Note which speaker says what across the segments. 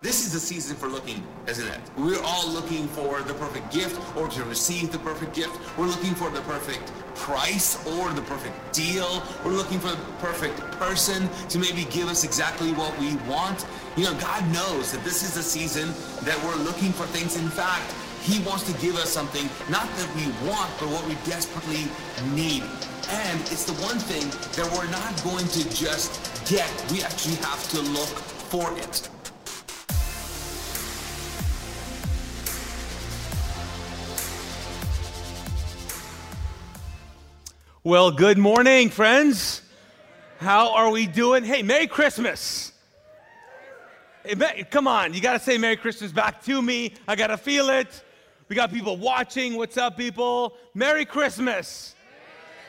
Speaker 1: This is the season for looking, isn't it? We're all looking for the perfect gift or to receive the perfect gift. We're looking for the perfect price or the perfect deal. We're looking for the perfect person to maybe give us exactly what we want. You know, God knows that this is the season that we're looking for things. In fact, He wants to give us something, not that we want, but what we desperately need. And it's the one thing that we're not going to just get. We actually have to look for it.
Speaker 2: Well, good morning, friends. How are we doing? Hey, Merry Christmas. Hey, come on, you got to say Merry Christmas back to me. I got to feel it. We got people watching. What's up, people? Merry Christmas.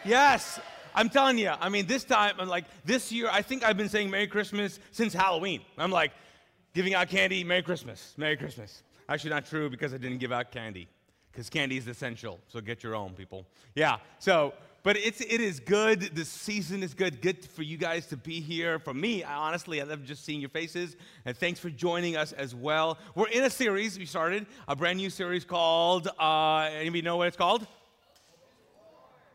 Speaker 2: Yes, I'm telling you. I mean, this time, I'm like, this year, I think I've been saying Merry Christmas since Halloween. I'm like, giving out candy, Merry Christmas, Merry Christmas. Actually, not true because I didn't give out candy because candy is essential. So get your own, people. Yeah, so but it's it is good. The season is good. Good for you guys to be here. For me, I, honestly, I love just seeing your faces. And thanks for joining us as well. We're in a series. We started a brand new series called. Uh, anybody know what it's called?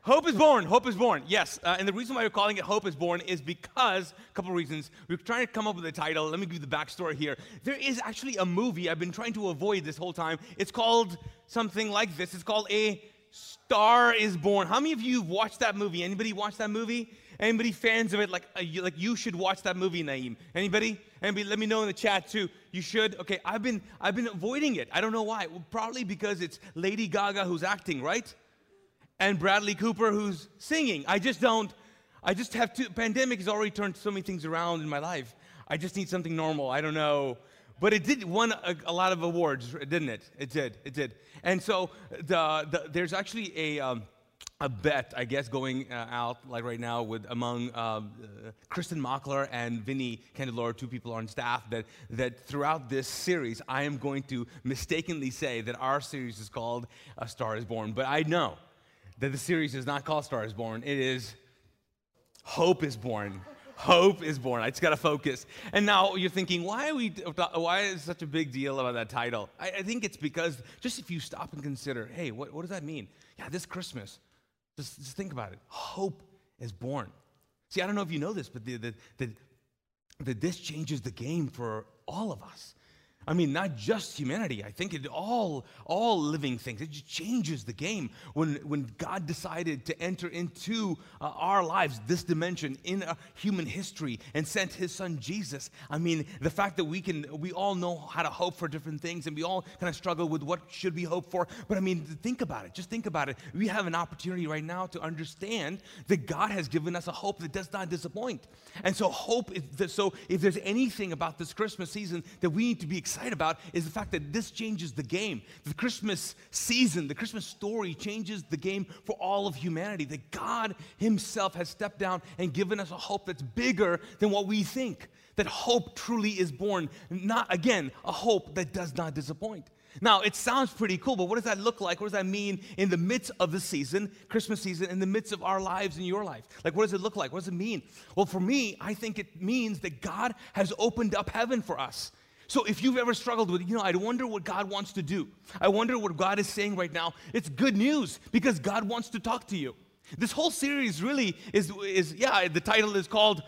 Speaker 2: Hope is born. Hope is born. Yes. Uh, and the reason why we're calling it Hope is Born is because, a couple reasons. We're trying to come up with a title. Let me give you the backstory here. There is actually a movie I've been trying to avoid this whole time. It's called something like this. It's called A Star is Born. How many of you have watched that movie? Anybody watch that movie? Anybody fans of it? Like, uh, you, like you should watch that movie, Naeem. Anybody? Anybody? Let me know in the chat too. You should. Okay, I've been I've been avoiding it. I don't know why. Well, probably because it's Lady Gaga who's acting, right? And Bradley Cooper who's singing. I just don't. I just have to. Pandemic has already turned so many things around in my life. I just need something normal. I don't know. But it did won a, a, lot of awards, didn't it? It did. It did. And so the, the, there's actually a, um, a bet, I guess, going uh, out like right now with among uh, uh, Kristen Mockler and Vinny Candelora, two people on staff, that, that throughout this series, I am going to mistakenly say that our series is called A Star is Born. But I know that the series is not called Star is Born, it is Hope is Born hope is born. I just got to focus. And now you're thinking, why are we? Why is such a big deal about that title? I, I think it's because just if you stop and consider, hey, what, what does that mean? Yeah, this Christmas, just, just think about it. Hope is born. See, I don't know if you know this, but the, the, the, the, this changes the game for all of us. I mean, not just humanity. I think it all, all living things. It just changes the game. When, when God decided to enter into uh, our lives, this dimension in uh, human history, and sent His Son Jesus. I mean, the fact that we can, we all know how to hope for different things, and we all kind of struggle with what should we hope for. But I mean, think about it. Just think about it. We have an opportunity right now to understand that God has given us a hope that does not disappoint. And so, hope. Is, so, if there's anything about this Christmas season that we need to be excited excited about is the fact that this changes the game. The Christmas season, the Christmas story changes the game for all of humanity. That God Himself has stepped down and given us a hope that's bigger than what we think. That hope truly is born, not again, a hope that does not disappoint. Now, it sounds pretty cool, but what does that look like? What does that mean in the midst of the season, Christmas season, in the midst of our lives and your life? Like, what does it look like? What does it mean? Well, for me, I think it means that God has opened up heaven for us. So if you've ever struggled with, you know, I wonder what God wants to do. I wonder what God is saying right now. It's good news because God wants to talk to you. This whole series really is, is yeah, the title is called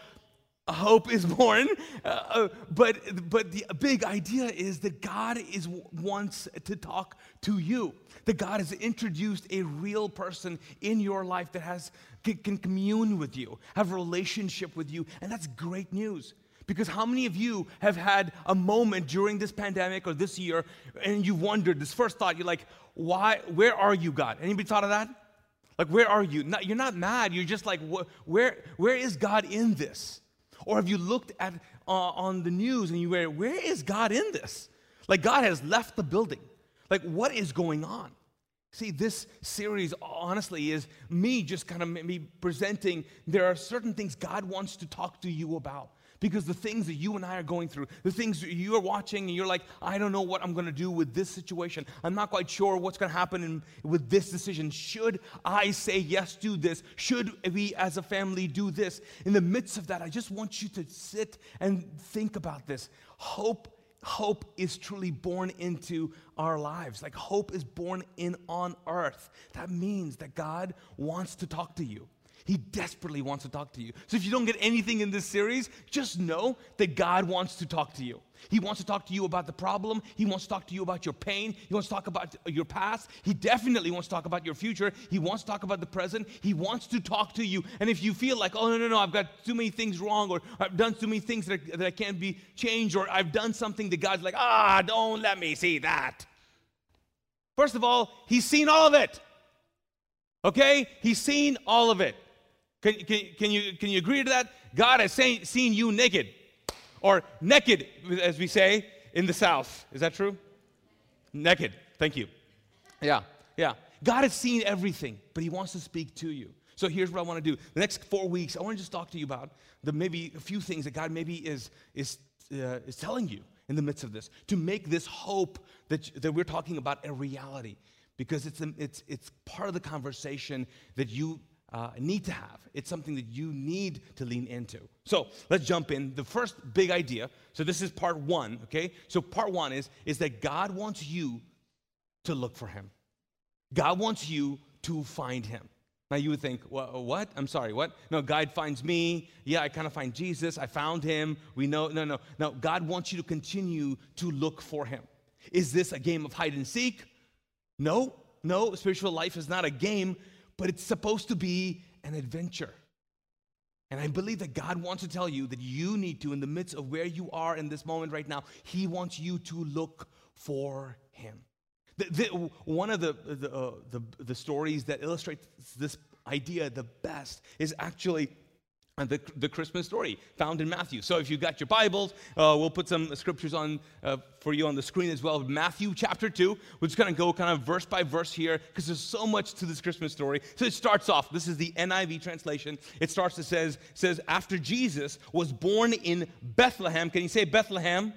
Speaker 2: Hope is Born. Uh, uh but, but the big idea is that God is, wants to talk to you. That God has introduced a real person in your life that has, can, can commune with you, have relationship with you, and that's great news. Because how many of you have had a moment during this pandemic or this year and you've wondered, this first thought, you're like, why, where are you, God? Anybody thought of that? Like, where are you? Not, you're not mad. You're just like, where, where is God in this? Or have you looked at uh, on the news and you were, where is God in this? Like, God has left the building. Like, what is going on? See, this series, honestly, is me just kind of me presenting there are certain things God wants to talk to you about. Because the things that you and I are going through, the things you are watching, and you're like, I don't know what I'm going to do with this situation. I'm not quite sure what's going to happen in, with this decision. Should I say yes to this? Should we as a family do this? In the midst of that, I just want you to sit and think about this. Hope hope is truly born into our lives. Like hope is born in on earth. That means that God wants to talk to you. He desperately wants to talk to you. So if you don't get anything in this series, just know that God wants to talk to you. He wants to talk to you about the problem. He wants to talk to you about your pain. He wants to talk about your past. He definitely wants to talk about your future. He wants to talk about the present. He wants to talk to you. And if you feel like, oh, no, no, no, I've got too many things wrong, or I've done too many things that, that can't be changed, or I've done something that God's like, ah, don't let me see that. First of all, He's seen all of it. Okay? He's seen all of it. Can, can, can, you, can you agree to that? God has seen, seen you naked, or naked, as we say in the South. Is that true? Naked. Thank you. Yeah, yeah. God has seen everything, but He wants to speak to you. So here's what I want to do. The next four weeks, I want to just talk to you about the maybe a few things that God maybe is is uh, is telling you in the midst of this to make this hope that that we're talking about a reality, because it's it's it's part of the conversation that you uh, need to have. It's something that you need to lean into. So let's jump in. The first big idea. So this is part one. Okay. So part one is is that God wants you to look for Him. God wants you to find Him. Now you would think, well, what? I'm sorry, what? No, God finds me. Yeah, I kind of find Jesus. I found Him. We know. No, no, no. God wants you to continue to look for Him. Is this a game of hide and seek? No, no. Spiritual life is not a game but it's supposed to be an adventure. And I believe that God wants to tell you that you need to, in the midst of where you are in this moment right now, He wants you to look for Him. The, the, one of the, the, uh, the, the stories that illustrates this idea the best is actually the, the Christmas story found in Matthew. So if you've got your Bibles, uh, we'll put some scriptures on uh, for you on the screen as well. Matthew chapter 2. We're just going to go kind of verse by verse here because there's so much to this Christmas story. So it starts off, this is the NIV translation. It starts, it says, says after Jesus was born in Bethlehem. Can you say Bethlehem?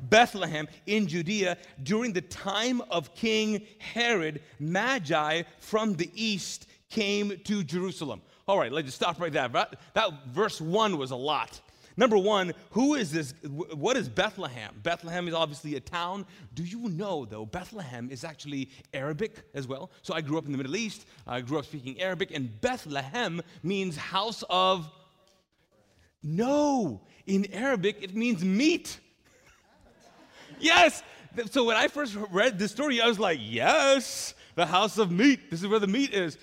Speaker 2: Bethlehem in Judea during the time of King Herod, Magi from the east came to Jerusalem. All right, let's just stop right there. That verse one was a lot. Number one, who is this? What is Bethlehem? Bethlehem is obviously a town. Do you know, though, Bethlehem is actually Arabic as well? So I grew up in the Middle East. I grew up speaking Arabic, and Bethlehem means house of. No, in Arabic, it means meat. yes. So when I first read this story, I was like, yes, the house of meat. This is where the meat is.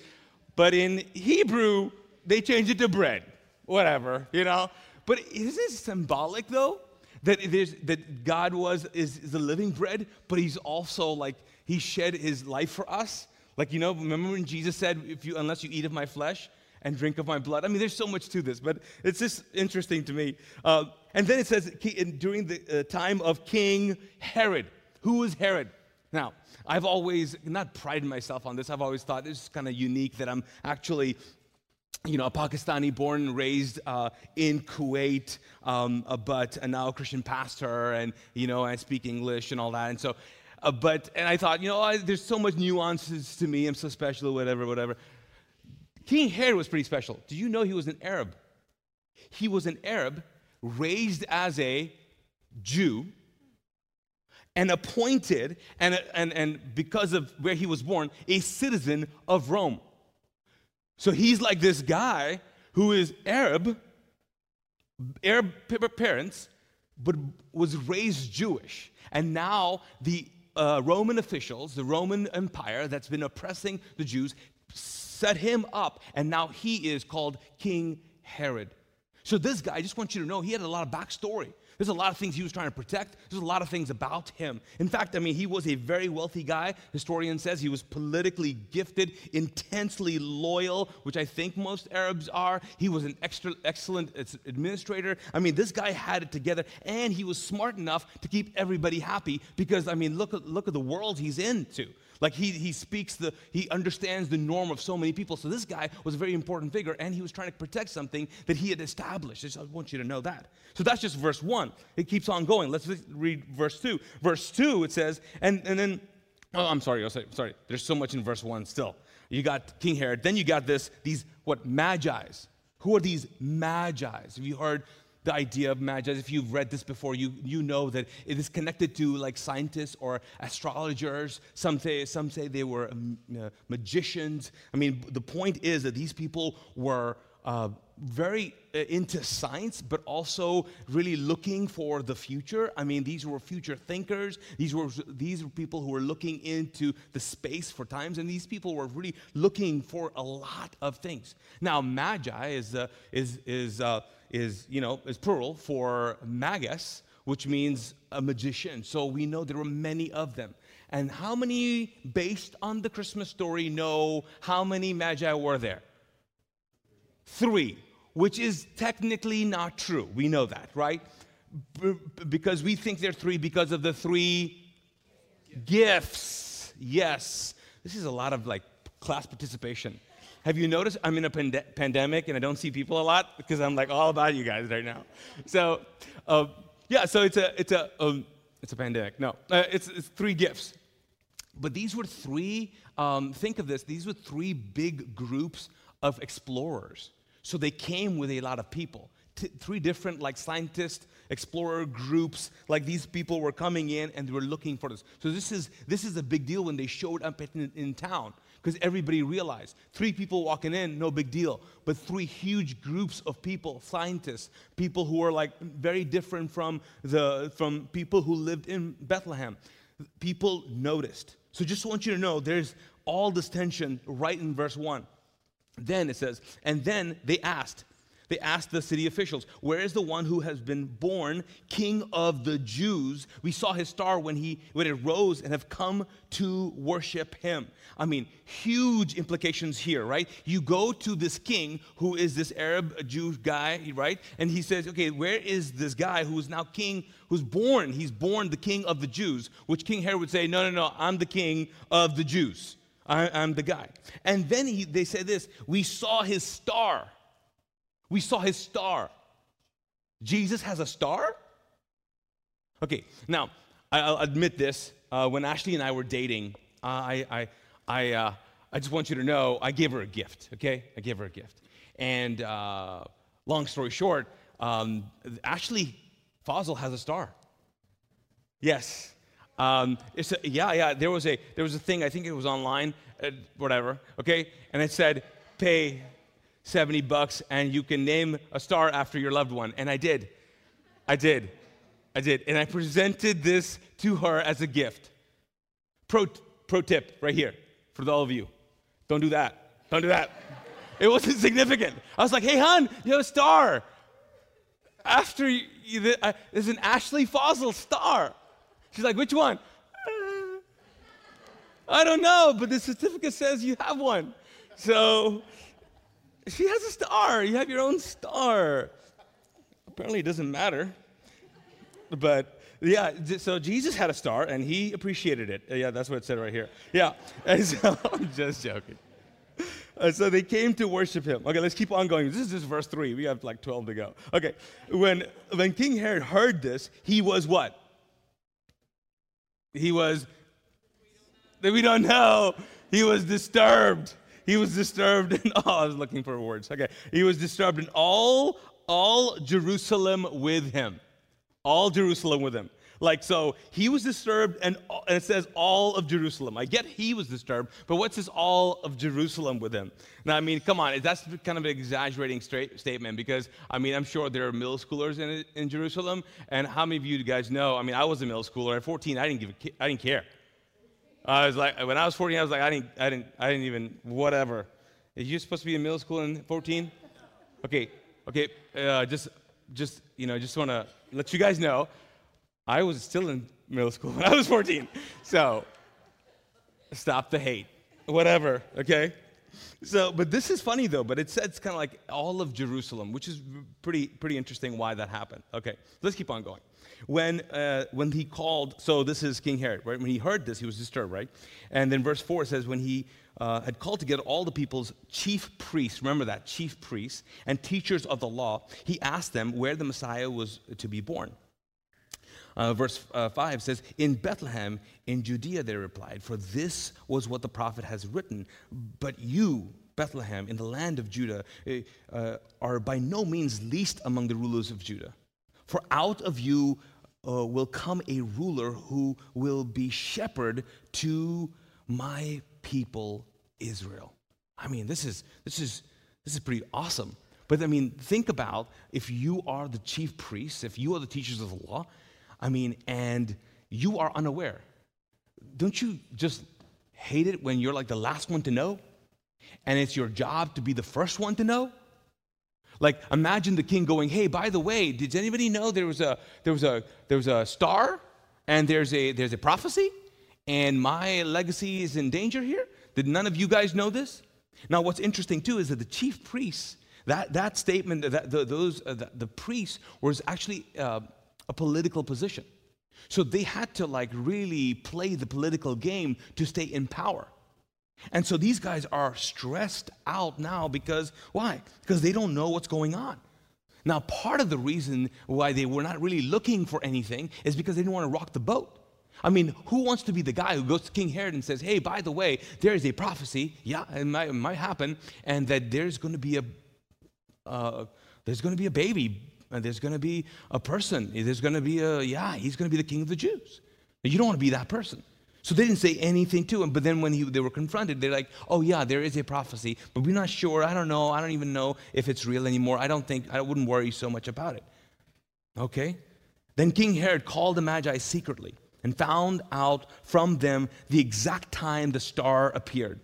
Speaker 2: But in Hebrew, they change it to bread. Whatever, you know? But is it symbolic though? That, that God was is, is the living bread, but he's also like he shed his life for us. Like, you know, remember when Jesus said, if you unless you eat of my flesh and drink of my blood? I mean, there's so much to this, but it's just interesting to me. Uh, and then it says during the uh, time of King Herod. Who was Herod? Now, I've always not prided myself on this. I've always thought this is kind of unique that I'm actually you know, a Pakistani born and raised uh, in Kuwait, um, uh, but uh, now a Christian pastor, and you know, I speak English and all that. And so, uh, but and I thought, you know, I, there's so much nuances to me. I'm so special, whatever, whatever. King Herod was pretty special. Do you know he was an Arab? He was an Arab raised as a Jew and appointed, and, and, and because of where he was born, a citizen of Rome. So he's like this guy who is Arab, Arab parents, but was raised Jewish. And now the uh, Roman officials, the Roman Empire that's been oppressing the Jews, set him up, and now he is called King Herod. So this guy, I just want you to know, he had a lot of backstory. There's a lot of things he was trying to protect. There's a lot of things about him. In fact, I mean, he was a very wealthy guy. Historian says he was politically gifted, intensely loyal, which I think most Arabs are. He was an extra, excellent administrator. I mean, this guy had it together, and he was smart enough to keep everybody happy because, I mean, look at, look at the world he's into. Like he, he speaks the, he understands the norm of so many people. So this guy was a very important figure and he was trying to protect something that he had established. I just want you to know that. So that's just verse one. It keeps on going. Let's read verse two. Verse two, it says, and, and then, oh, I'm sorry, I'm sorry, sorry. There's so much in verse one still. You got King Herod. Then you got this, these, what, magi's. Who are these magi's? Have you heard the idea of magi. If you've read this before, you, you know that it is connected to like scientists or astrologers. Some say, some say they were um, uh, magicians. I mean, the point is that these people were uh, very uh, into science, but also really looking for the future. I mean, these were future thinkers. These were these were people who were looking into the space for times, and these people were really looking for a lot of things. Now, magi is uh, is is uh, is you know is plural for magus, which means a magician. So we know there were many of them. And how many, based on the Christmas story, know how many magi were there? Three which is technically not true. We know that, right? B- because we think they're three because of the three gifts. Yes. This is a lot of like class participation. Have you noticed I'm in a pand- pandemic and I don't see people a lot because I'm like all about you guys right now. So, uh, yeah, so it's a it's a um, it's a pandemic. No, uh, it's, it's three gifts. But these were three. Um, think of this. These were three big groups of explorers so they came with a lot of people. T- three different like scientist explorer groups like these people were coming in and they were looking for this. So this is this is a big deal when they showed up in, in town because everybody realized. Three people walking in no big deal. But three huge groups of people scientists people who were like very different from the from people who lived in bethlehem. People noticed. So just want you to know there's all this tension right in verse 1 then it says, and then they asked, they asked the city officials, Where is the one who has been born king of the Jews? We saw his star when, he, when it rose and have come to worship him. I mean, huge implications here, right? You go to this king who is this Arab Jew guy, right? And he says, Okay, where is this guy who is now king, who's born? He's born the king of the Jews, which King Herod would say, No, no, no, I'm the king of the Jews. I, am the guy. And then he, they say this we saw his star. We saw his star. Jesus has a star? Okay, now, I'll admit this. Uh, when Ashley and I were dating, uh, I, I, I, uh, I just want you to know I gave her a gift, okay? I gave her a gift. And uh, long story short, um, Ashley Fazal has a star. Yes. Um, it's a, yeah, yeah. There was a there was a thing. I think it was online, uh, whatever. Okay, and it said pay seventy bucks and you can name a star after your loved one. And I did, I did, I did, and I presented this to her as a gift. Pro pro tip right here for all of you: don't do that. Don't do that. it wasn't significant. I was like, hey, hon, you have a star. After you, you, uh, there's an Ashley Fazal star. She's like, which one? I don't know, but the certificate says you have one. So she has a star. You have your own star. Apparently, it doesn't matter. But yeah, so Jesus had a star and he appreciated it. Yeah, that's what it said right here. Yeah. And so I'm just joking. Uh, so they came to worship him. Okay, let's keep on going. This is just verse 3. We have like 12 to go. Okay. When when King Herod heard this, he was what? He was, that we don't know, he was disturbed. He was disturbed in all, I was looking for words. Okay. He was disturbed in all, all Jerusalem with him. All Jerusalem with him. Like, so he was disturbed, and, and, it says all of Jerusalem. I get he was disturbed, but what's this all of Jerusalem with him? Now, I mean, come on, that's kind of an exaggerating statement because, I mean, I'm sure there are middle schoolers in, in Jerusalem, and how many of you guys know? I mean, I was a middle schooler. At 14, I didn't, give a, I didn't care. I was like, when I was 14, I was like, I didn't, I didn't, I didn't even, whatever. Are you supposed to be in middle school in 14? Okay, okay, uh, just, just, you know, just want to let you guys know I was still in middle school when I was 14. So stop the hate. Whatever, okay? So, but this is funny though, but it says kind of like all of Jerusalem, which is pretty, pretty interesting why that happened. Okay, let's keep on going. When, uh, when he called, so this is King Herod, right? When he heard this, he was disturbed, right? And then verse 4 says, when he uh, had called together all the people's chief priests, remember that, chief priests, and teachers of the law, he asked them where the Messiah was to be born. Uh, verse uh, 5 says, In Bethlehem, in Judea, they replied, For this was what the prophet has written. But you, Bethlehem in the land of Judah eh, uh, are by no means least among the rulers of Judah. For out of you uh, will come a ruler who will be shepherd to my people Israel. I mean, this is, this is, this is pretty awesome. But I mean, think about if you are the chief priests, if you are the teachers of the law, I mean, and you are unaware. Don't you just hate it when you're like the last one to know? And it's your job to be the first one to know? Like imagine the king going, "Hey, by the way, did anybody know there was a there was a there was a star and there's a there's a prophecy and my legacy is in danger here? Did none of you guys know this?" Now, what's interesting too is that the chief priests that that statement that the, those uh, the, the, priests was actually uh, a political position. So they had to like really play the political game to stay in power. And so these guys are stressed out now because why? Because they don't know what's going on. Now, part of the reason why they were not really looking for anything is because they didn't want to rock the boat. I mean, who wants to be the guy who goes to King Herod and says, hey, by the way, there is a prophecy, yeah, it might, it might happen, and that there's going to be a, uh, there's going to be a baby, and there's going to be a person, there's going to be a, yeah, he's going to be the king of the Jews. You don't want to be that person. So they didn't say anything to him. But then when he, they were confronted, they're like, oh, yeah, there is a prophecy, but we're not sure. I don't know. I don't even know if it's real anymore. I don't think, I wouldn't worry so much about it. Okay? Then King Herod called the Magi secretly and found out from them the exact time the star appeared.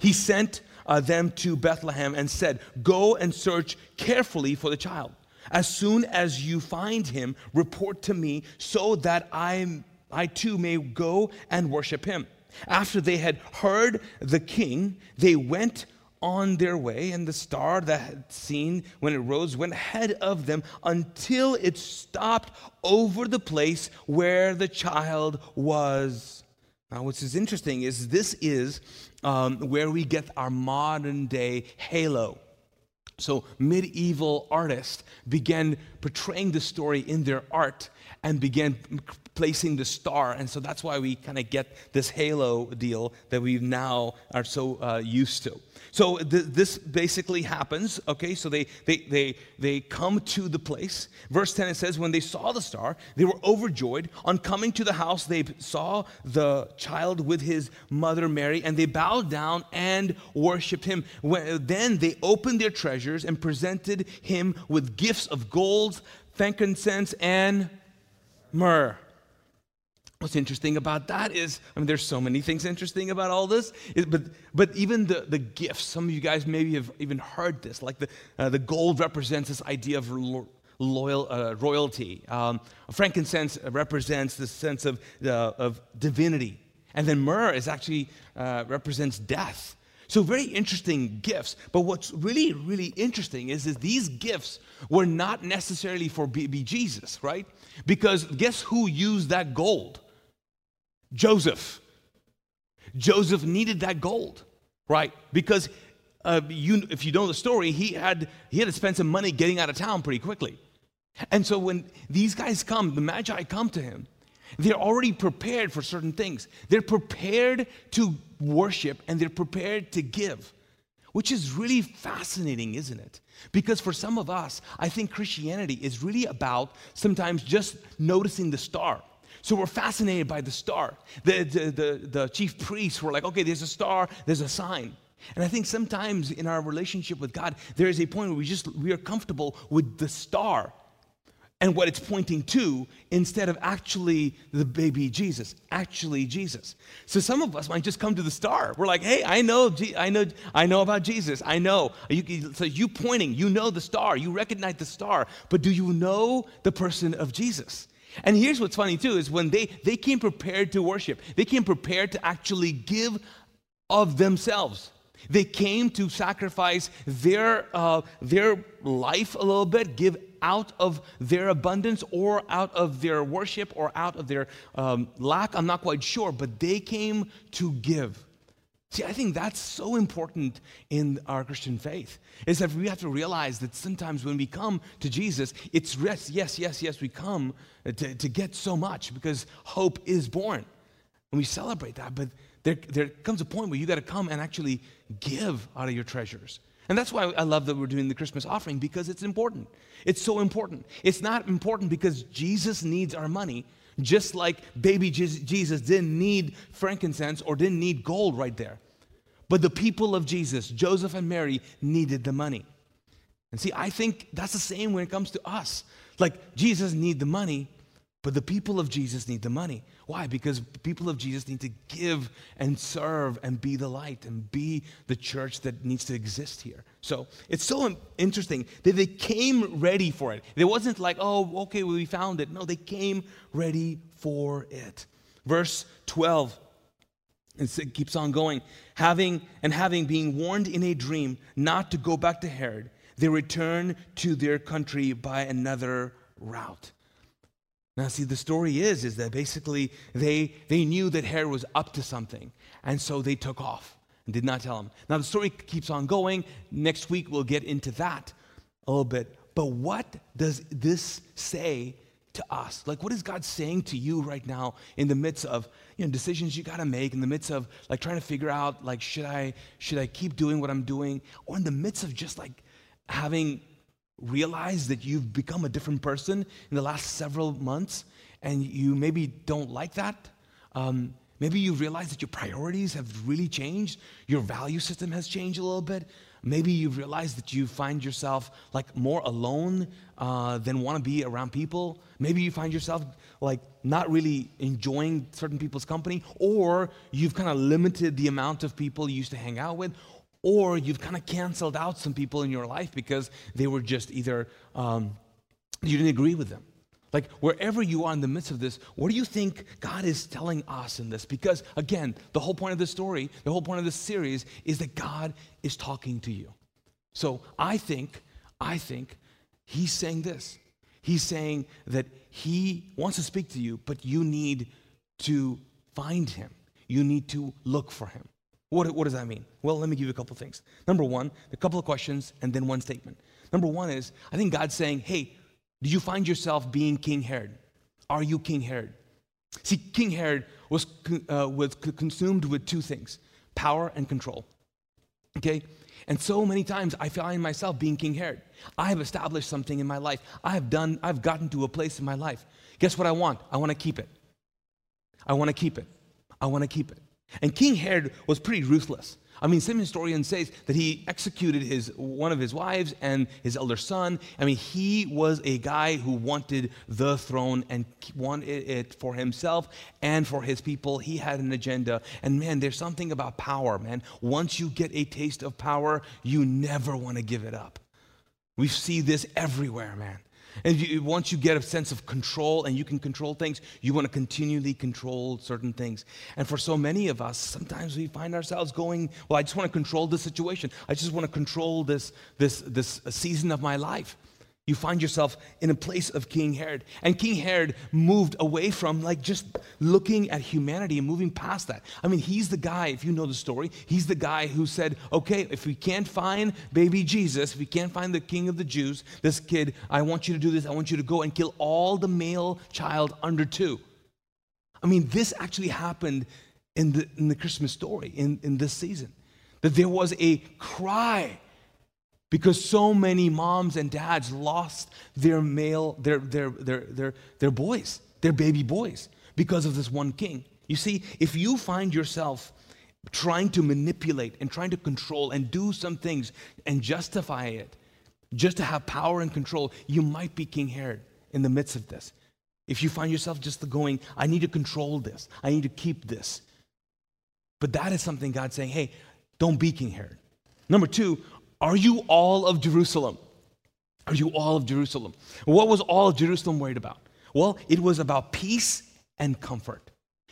Speaker 2: He sent uh, them to Bethlehem and said, Go and search carefully for the child. As soon as you find him, report to me so that I I too may go and worship him. After they had heard the king, they went on their way, and the star that had seen when it rose went ahead of them until it stopped over the place where the child was. Now, what's is interesting is this is um, where we get our modern day halo. So, medieval artists began portraying the story in their art and began placing the star. And so that's why we kind of get this halo deal that we now are so uh, used to. So th- this basically happens, okay? So they, they, they, they come to the place. Verse 10 it says, When they saw the star, they were overjoyed. On coming to the house, they saw the child with his mother Mary, and they bowed down and worshiped him. When, then they opened their treasures and presented him with gifts of gold, frankincense, and myrrh. What's interesting about that is, I mean, there's so many things interesting about all this, but, but even the, the gifts, some of you guys maybe have even heard this, like the, uh, the gold represents this idea of loyal, uh, royalty. Um, frankincense represents the sense of, uh, of divinity. And then myrrh is actually uh, represents death. So very interesting gifts. But what's really, really interesting is that these gifts were not necessarily for baby Jesus, right? Because guess who used that gold? Joseph. Joseph needed that gold, right? Because uh, you, if you know the story, he had, he had to spend some money getting out of town pretty quickly. And so when these guys come, the Magi come to him, they're already prepared for certain things. They're prepared to worship and they're prepared to give, which is really fascinating, isn't it? Because for some of us, I think Christianity is really about sometimes just noticing the star. So we're fascinated by the star. The, the, the, the chief priests were like, okay, there's a star, there's a sign. And I think sometimes in our relationship with God, there is a point where we just we are comfortable with the star and what it's pointing to instead of actually the baby Jesus, actually Jesus. So some of us might just come to the star. We're like, "Hey, I know, I know, I know about Jesus. I know." So you pointing, you know the star, you recognize the star, but do you know the person of Jesus? And here's what's funny too is when they they came prepared to worship. They came prepared to actually give of themselves. They came to sacrifice their uh, their life a little bit, give out of their abundance or out of their worship or out of their um, lack. I'm not quite sure, but they came to give. See, I think that's so important in our Christian faith is that we have to realize that sometimes when we come to Jesus, it's yes, yes, yes, yes, we come to, to get so much because hope is born. And we celebrate that. But there, there comes a point where you got to come and actually give out of your treasures. And that's why I love that we're doing the Christmas offering because it's important. It's so important. It's not important because Jesus needs our money, just like baby Jesus didn't need frankincense or didn't need gold right there. But the people of Jesus, Joseph and Mary, needed the money. And see, I think that's the same when it comes to us. Like Jesus need the money, but the people of Jesus need the money. Why? Because people of Jesus need to give and serve and be the light and be the church that needs to exist here. So it's so interesting that they came ready for it. It wasn't like, oh, okay, well, we found it. No, they came ready for it. Verse 12. And It keeps on going. Having and having been warned in a dream not to go back to Herod, they return to their country by another route. Now, see, the story is, is that basically they, they knew that Herod was up to something, and so they took off and did not tell him. Now, the story keeps on going. Next week, we'll get into that a little bit. But what does this say to us? Like, what is God saying to you right now in the midst of you know, decisions you got to make, in the midst of like trying to figure out, like, should I, should I keep doing what I'm doing? Or in the midst of just like having realize that you've become a different person in the last several months and you maybe don't like that. Um, maybe you realize that your priorities have really changed, your value system has changed a little bit. Maybe you realize that you find yourself like more alone uh, than want to be around people. Maybe you find yourself like not really enjoying certain people's company, or you've kind of limited the amount of people you used to hang out with, or you've kind of canceled out some people in your life because they were just either um, you didn't agree with them. Like wherever you are in the midst of this, what do you think God is telling us in this? Because again, the whole point of this story, the whole point of this series is that God is talking to you. So I think, I think he's saying this. He's saying that he wants to speak to you, but you need to find him. You need to look for him. What, what does that mean? Well, let me give you a couple things. Number one, a couple of questions and then one statement. Number one is, I think God's saying, hey, do you find yourself being King Herod? Are you King Herod? See, King Herod was, uh, was consumed with two things power and control. Okay? And so many times I find myself being King Herod. I have established something in my life. I have done, I've gotten to a place in my life. Guess what I want? I want to keep it. I want to keep it. I want to keep it. And King Herod was pretty ruthless. I mean, some historians say that he executed his, one of his wives and his elder son. I mean, he was a guy who wanted the throne and wanted it for himself and for his people. He had an agenda. And man, there's something about power, man. Once you get a taste of power, you never want to give it up. We see this everywhere, man. And you, once you get a sense of control and you can control things, you want to continually control certain things. And for so many of us, sometimes we find ourselves going, Well, I just want to control this situation. I just want to control this, this, this uh, season of my life you find yourself in a place of King Herod. And King Herod moved away from like just looking at humanity and moving past that. I mean, he's the guy, if you know the story, he's the guy who said, okay, if we can't find baby Jesus, if we can't find the king of the Jews, this kid, I want you to do this. I want you to go and kill all the male child under two. I mean, this actually happened in the, in the Christmas story, in, in this season. That there was a cry because so many moms and dads lost their male, their, their, their, their, their boys, their baby boys, because of this one king. You see, if you find yourself trying to manipulate and trying to control and do some things and justify it just to have power and control, you might be King Herod in the midst of this. If you find yourself just going, I need to control this, I need to keep this. But that is something God's saying, hey, don't be King Herod. Number two, are you all of Jerusalem? Are you all of Jerusalem? What was all of Jerusalem worried about? Well, it was about peace and comfort.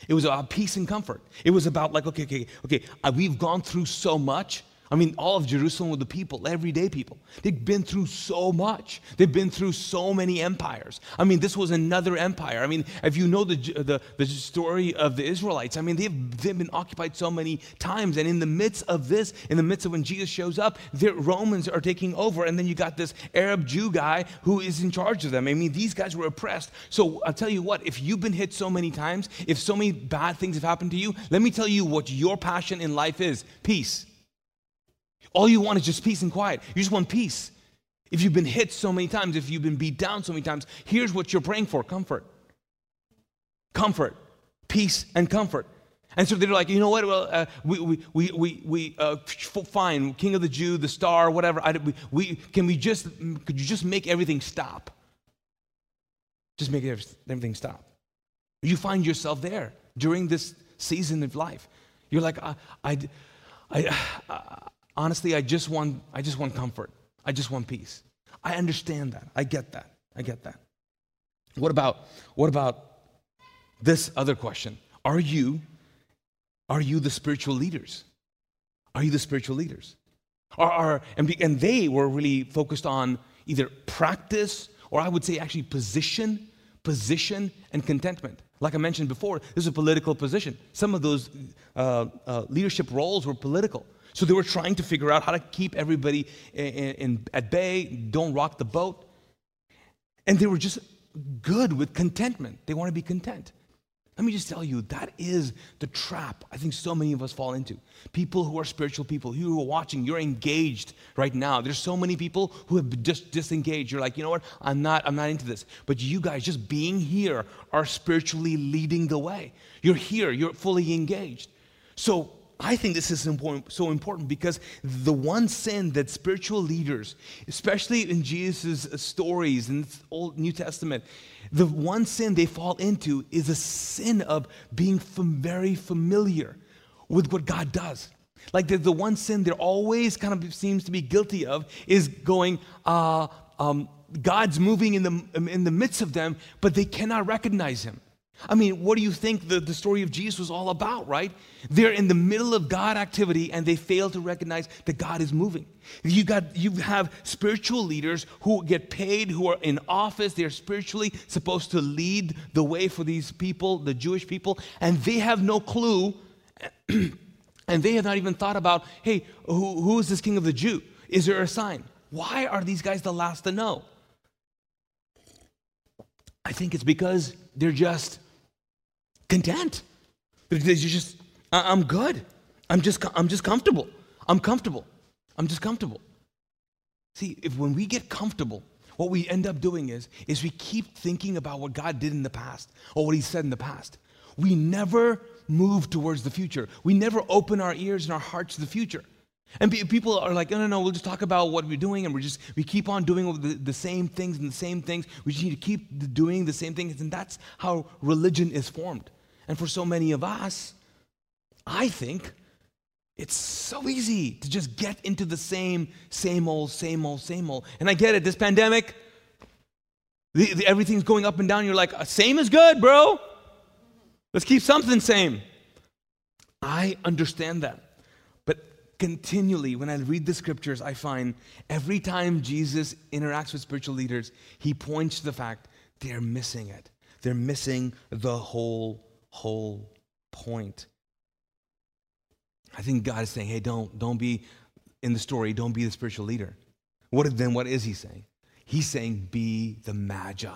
Speaker 2: It was about peace and comfort. It was about like, okay, okay, okay, uh, we've gone through so much. I mean, all of Jerusalem were the people, everyday people. They've been through so much. They've been through so many empires. I mean, this was another empire. I mean, if you know the, the, the story of the Israelites, I mean, they've, they've been occupied so many times. And in the midst of this, in the midst of when Jesus shows up, the Romans are taking over. And then you got this Arab Jew guy who is in charge of them. I mean, these guys were oppressed. So I'll tell you what, if you've been hit so many times, if so many bad things have happened to you, let me tell you what your passion in life is peace. All you want is just peace and quiet. You just want peace. If you've been hit so many times, if you've been beat down so many times, here's what you're praying for comfort. Comfort, peace, and comfort. And so they're like, you know what? Well, uh, we, we, we, we, uh, fine, King of the Jew, the star, whatever. I, we, we, can we just, could you just make everything stop? Just make everything stop. You find yourself there during this season of life. You're like, I, I, I, honestly, I just want, I just want comfort. I just want peace. I understand that. I get that. I get that. What about, what about this other question? Are you, are you the spiritual leaders? Are you the spiritual leaders? Are, are, and, and they were really focused on either practice or I would say actually position, position and contentment. Like I mentioned before, this is a political position. Some of those uh, uh, leadership roles were political. So they were trying to figure out how to keep everybody in, in, at bay, don't rock the boat. And they were just good with contentment. They want to be content. Let me just tell you, that is the trap I think so many of us fall into. People who are spiritual people, you who are watching, you're engaged right now. There's so many people who have just disengaged. You're like, you know what? I'm not, I'm not into this. But you guys, just being here, are spiritually leading the way. You're here, you're fully engaged. So I think this is important, so important because the one sin that spiritual leaders, especially in Jesus' stories in the Old New Testament, the one sin they fall into is a sin of being very familiar with what God does. Like the, the one sin they're always kind of seems to be guilty of is going, uh, um, God's moving in the, in the midst of them, but they cannot recognize Him. I mean, what do you think the, the story of Jesus was all about, right? They're in the middle of God activity and they fail to recognize that God is moving. You got you have spiritual leaders who get paid, who are in office, they're spiritually supposed to lead the way for these people, the Jewish people, and they have no clue, and they have not even thought about, hey, who, who is this king of the Jew? Is there a sign? Why are these guys the last to know? I think it's because they're just content. You're just, I'm good. I'm just, I'm just comfortable. I'm comfortable. I'm just comfortable. See, if when we get comfortable, what we end up doing is, is we keep thinking about what God did in the past or what He said in the past. We never move towards the future. We never open our ears and our hearts to the future. And people are like, no, no, no, we'll just talk about what we're doing, and we're just, we keep on doing the, the same things and the same things. We just need to keep doing the same things. And that's how religion is formed. And for so many of us, I think it's so easy to just get into the same, same old, same old, same old. And I get it, this pandemic, the, the, everything's going up and down. You're like, uh, same is good, bro. Let's keep something same. I understand that continually, when I read the scriptures, I find every time Jesus interacts with spiritual leaders, he points to the fact they're missing it. They're missing the whole, whole point. I think God is saying, hey, don't, don't be in the story, don't be the spiritual leader. What then what is he saying? He's saying, be the magi.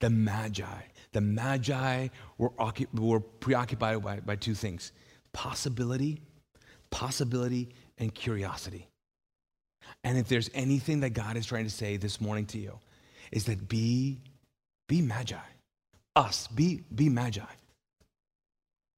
Speaker 2: The magi. The magi were, were preoccupied by, by two things possibility possibility, and curiosity. And if there's anything that God is trying to say this morning to you, is that be, be magi. Us, be, be magi.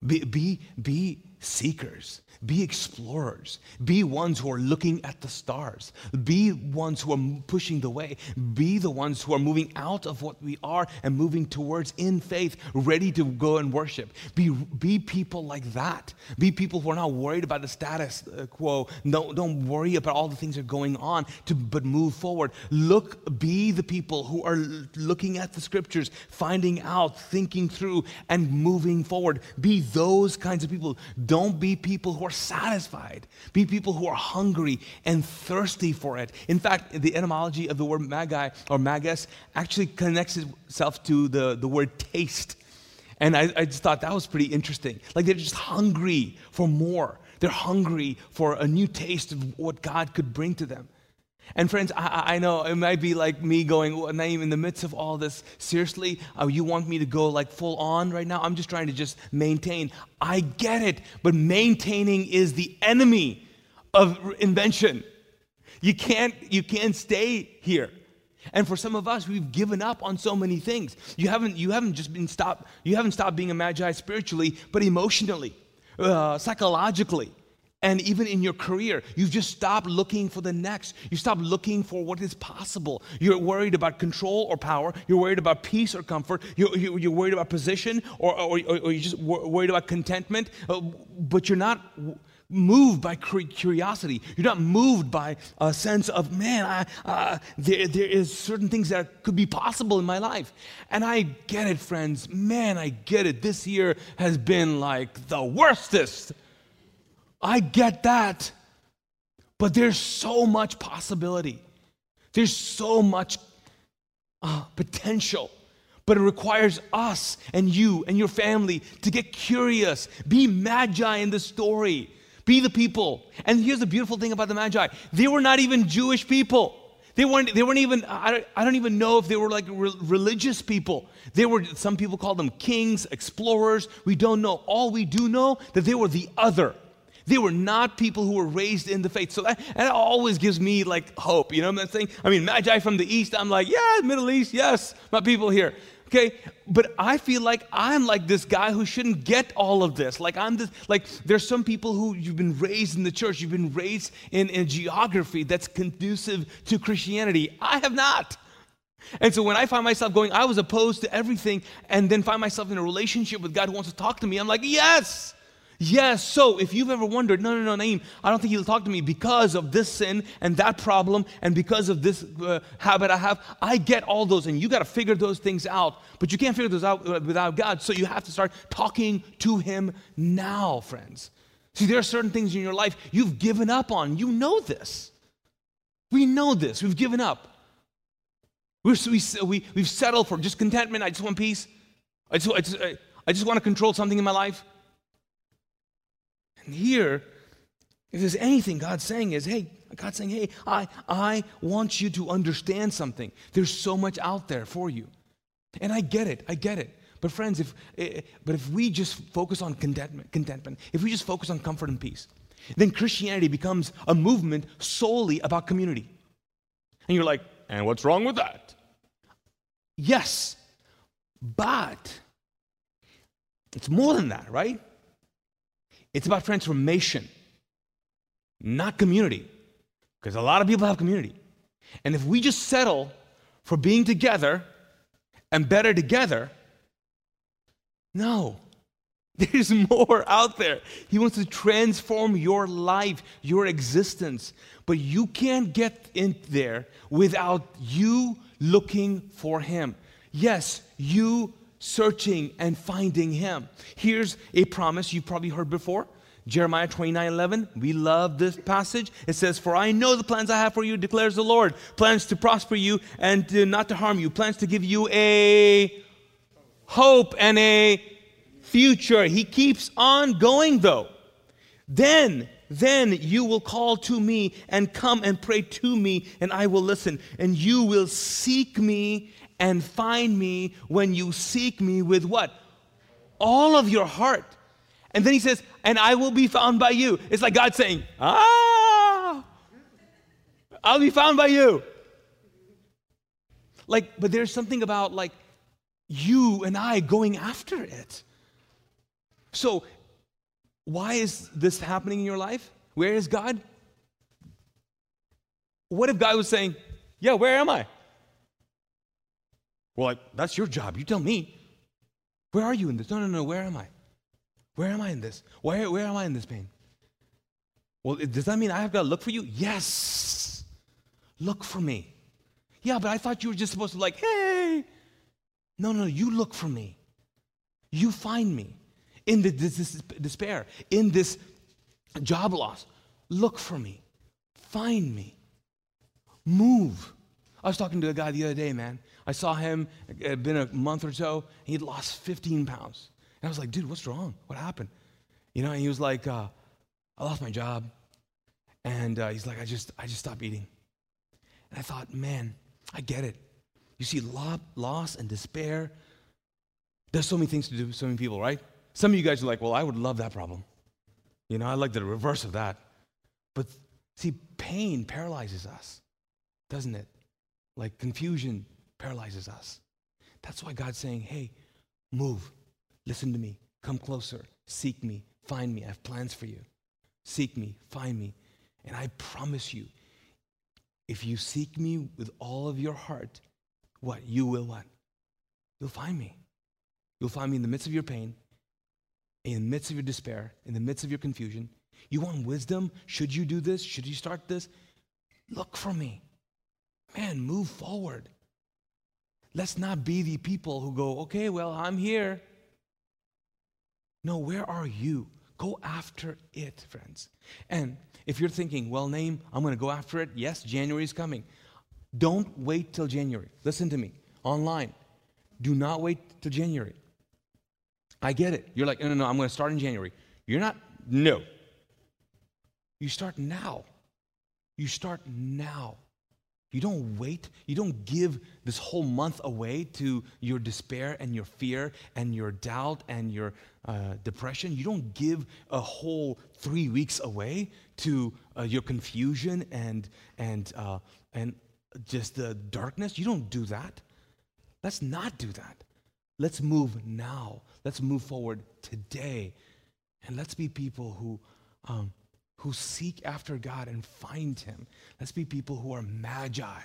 Speaker 2: Be, be, be seekers. Be explorers. Be ones who are looking at the stars. Be ones who are pushing the way. Be the ones who are moving out of what we are and moving towards in faith, ready to go and worship. Be, be people like that. Be people who are not worried about the status uh, quo. No, don't worry about all the things that are going on, to, but move forward. Look, be the people who are looking at the scriptures, finding out, thinking through, and moving forward. Be those kinds of people. Don't be people who are satisfied. Be people who are hungry and thirsty for it. In fact, the etymology of the word magi or magus actually connects itself to the, the word taste. And I, I just thought that was pretty interesting. Like they're just hungry for more. They're hungry for a new taste of what God could bring to them. And friends, I, I, know it might be like me going, well, Naeem, in the midst of all this, seriously, uh, you want me to go like full on right now? I'm just trying to just maintain. I get it, but maintaining is the enemy of invention. You can't, you can't stay here. And for some of us, we've given up on so many things. You haven't, you haven't just been stopped, you haven't stopped being a magi spiritually, but emotionally, uh, psychologically and even in your career, you've just stopped looking for the next. You stop looking for what is possible. You're worried about control or power. You're worried about peace or comfort. You're, you're worried about position or, or, or, you're just worried about contentment. Uh, but you're not moved by curiosity. You're not moved by a sense of, man, I, uh, there, there is certain things that could be possible in my life. And I get it, friends. Man, I get it. This year has been like the worstest I get that. But there's so much possibility, there's so much uh, potential. But it requires us and you and your family to get curious, be magi in the story, be the people. And here's the beautiful thing about the magi they were not even Jewish people. They weren't, they weren't even, I don't, I don't even know if they were like re- religious people. They were, some people call them kings, explorers. We don't know. All we do know that they were the other. They were not people who were raised in the faith. So that, that always gives me like hope. You know what I'm saying? I mean, Magi from the East, I'm like, yeah, Middle East, yes, my people here. Okay, but I feel like I'm like this guy who shouldn't get all of this. Like I'm this, like there's some people who you've been raised in the church, you've been raised in, in geography that's conducive to Christianity. I have not. And so when I find myself going, I was opposed to everything, and then find myself in a relationship with God who wants to talk to me, I'm like, yes, Yes, so if you've ever wondered, no, no, no, Naeem, I don't think he'll talk to me because of this sin and that problem and because of this uh, habit I have, I get all those, and you got to figure those things out. But you can't figure those out uh, without God, so you have to start talking to Him now, friends. See, there are certain things in your life you've given up on. You know this. We know this. We've given up. We're, we, we, we've settled for just contentment. I just want peace. I just, I just, I just want to control something in my life. And here, if there's anything God's saying is, hey, God's saying, hey, I, I want you to understand something. There's so much out there for you. And I get it, I get it. But friends, if, eh, but if we just focus on contentment, contentment, if we just focus on comfort and peace, then Christianity becomes a movement solely about community. And you're like, and what's wrong with that? Yes, but it's more than that, right? It's about transformation, not community. Because a lot of people have community. And if we just settle for being together and better together, no. There's more out there. He wants to transform your life, your existence. But you can't get in there without you looking for Him. Yes, you searching and finding him. Here's a promise you've probably heard before. Jeremiah 29 11. We love this passage. It says, For I know the plans I have for you, declares the Lord. Plans to prosper you and to not to harm you. Plans to give you a hope and a future. He keeps on going though. Then, then you will call to me and come and pray to me, and I will listen. And you will seek me and find me when you seek me with what? All of your heart. And then he says, and I will be found by you. It's like God saying, ah, I'll be found by you. Like, but there's something about like you and I going after it. So, why is this happening in your life? Where is God? What if God was saying, Yeah, where am I? Well, like, that's your job. You tell me. Where are you in this? No, no, no. Where am I? Where am I in this? Where, where am I in this pain? Well, does that mean I have got to look for you? Yes. Look for me. Yeah, but I thought you were just supposed to, like, hey. No, no, you look for me. You find me. in the this, this despair, in this job loss. Look for me, find me, move. I was talking to a guy the other day, man. I saw him, it had been a month or so, he'd lost 15 pounds. And I was like, dude, what's wrong? What happened? You know, and he was like, uh, I lost my job. And uh, he's like, I just, I just stopped eating. And I thought, man, I get it. You see, loss and despair. There's so many things to do with so many people, right? Some of you guys are like, well, I would love that problem. You know, I like the reverse of that. But see, pain paralyzes us, doesn't it? Like confusion paralyzes us. That's why God's saying, hey, move, listen to me, come closer, seek me, find me. I have plans for you. Seek me, find me. And I promise you, if you seek me with all of your heart, what? You will what? You'll find me. You'll find me in the midst of your pain, in the midst of your despair, in the midst of your confusion. You want wisdom? Should you do this? Should you start this? Look for me. Man, move forward. Let's not be the people who go, okay, well, I'm here. No, where are you? Go after it, friends. And if you're thinking, well, Naeem, I'm going to go after it, yes, January is coming. Don't wait till January. Listen to me online. Do not wait till January. I get it. You're like, no, no, no, I'm going to start in January. You're not, no. You start now. You start now. You don't wait. You don't give this whole month away to your despair and your fear and your doubt and your uh, depression. You don't give a whole three weeks away to uh, your confusion and, and, uh, and just the darkness. You don't do that. Let's not do that. Let's move now. Let's move forward today. And let's be people who um, who seek after God and find Him. Let's be people who are magi,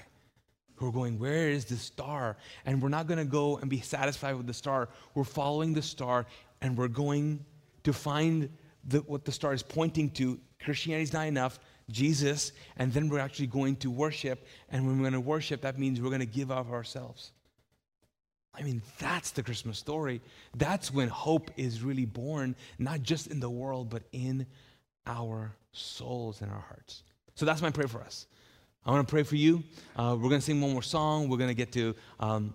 Speaker 2: who are going, Where is the star? And we're not going to go and be satisfied with the star. We're following the star and we're going to find the, what the star is pointing to. Christianity is not enough. Jesus, and then we're actually going to worship. And when we're going to worship, that means we're going to give of ourselves. I mean, that's the Christmas story. That's when hope is really born, not just in the world, but in our souls and our hearts. So that's my prayer for us. I want to pray for you. Uh, we're going to sing one more song. We're going to get to um,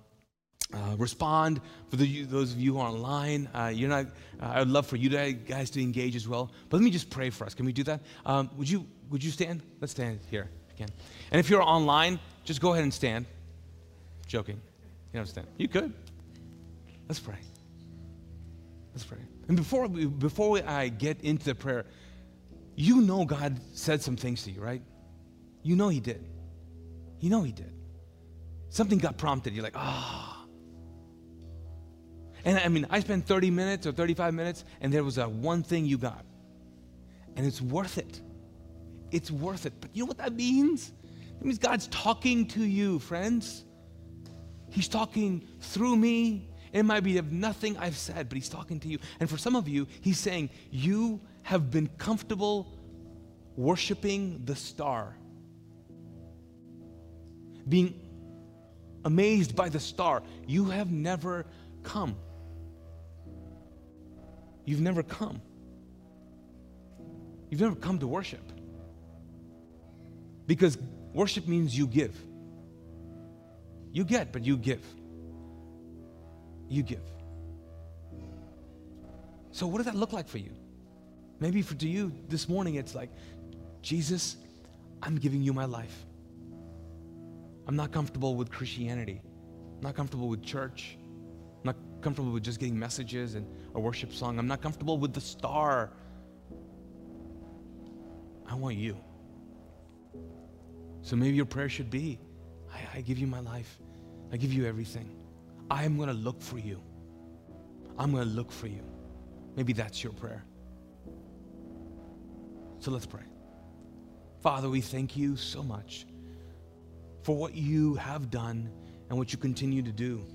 Speaker 2: uh, respond. For the, those of you who are online, uh, you're not. Uh, I would love for you guys to engage as well. But let me just pray for us. Can we do that? Um, would you Would you stand? Let's stand here can. And if you're online, just go ahead and stand. Joking. You don't stand. You could. Let's pray. Let's pray. And before we, before we, I get into the prayer, you know God said some things to you, right? You know He did. You know He did. Something got prompted. You're like, ah. Oh. And I mean, I spent 30 minutes or 35 minutes, and there was a one thing you got. And it's worth it. It's worth it. But you know what that means? It means God's talking to you, friends. He's talking through me. It might be of nothing I've said, but He's talking to you. And for some of you, He's saying, You have been comfortable worshiping the star, being amazed by the star. You have never come. You've never come. You've never come to worship. Because worship means you give. You get, but you give. You give. So, what does that look like for you? Maybe for to you this morning, it's like, Jesus, I'm giving you my life. I'm not comfortable with Christianity. I'm not comfortable with church. I'm not comfortable with just getting messages and a worship song. I'm not comfortable with the star. I want you. So maybe your prayer should be I, I give you my life, I give you everything. I'm going to look for you. I'm going to look for you. Maybe that's your prayer. So let's pray. Father, we thank you so much for what you have done and what you continue to do.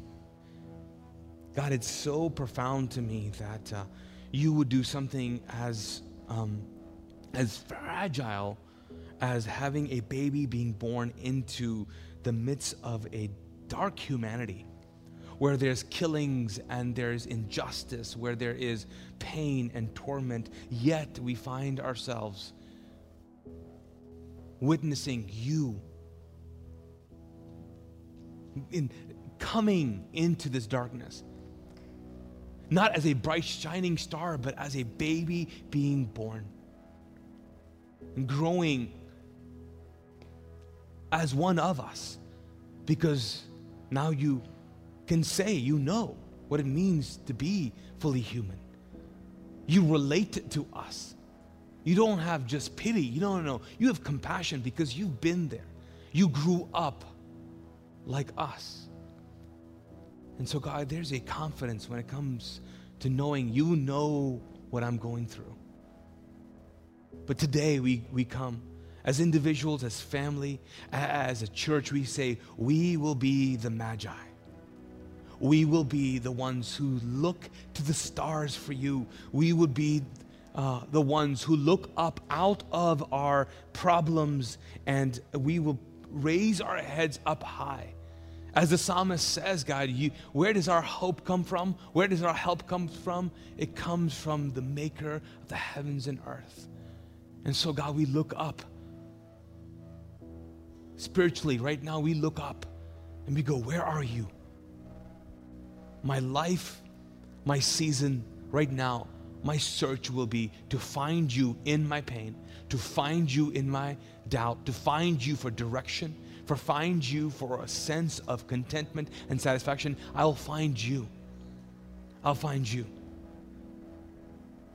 Speaker 2: God, it's so profound to me that uh, you would do something as, um, as fragile as having a baby being born into the midst of a dark humanity where there's killings and there's injustice, where there is pain and torment, yet we find ourselves witnessing you in coming into this darkness. Not as a bright, shining star, but as a baby being born growing as one of us because now you can say you know what it means to be fully human. You relate to us. You don't have just pity. You don't know. You have compassion because you've been there. You grew up like us. And so, God, there's a confidence when it comes to knowing you know what I'm going through. But today we, we come as individuals, as family, as a church, we say, we will be the Magi. We will be the ones who look to the stars for you. We would be uh, the ones who look up out of our problems and we will raise our heads up high. As the psalmist says, God, you, where does our hope come from? Where does our help come from? It comes from the maker of the heavens and earth. And so, God, we look up Spiritually, right now, we look up and we go, Where are you? My life, my season, right now, my search will be to find you in my pain, to find you in my doubt, to find you for direction, for find you for a sense of contentment and satisfaction. I'll find you. I'll find you.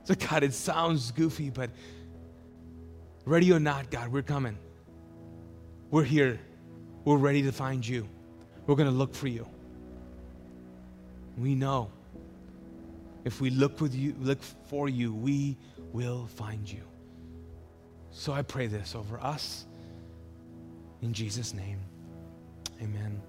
Speaker 2: So, God, it sounds goofy, but ready or not, God, we're coming. We're here. We're ready to find you. We're going to look for you. We know if we look with you, look for you, we will find you. So I pray this over us in Jesus' name. Amen.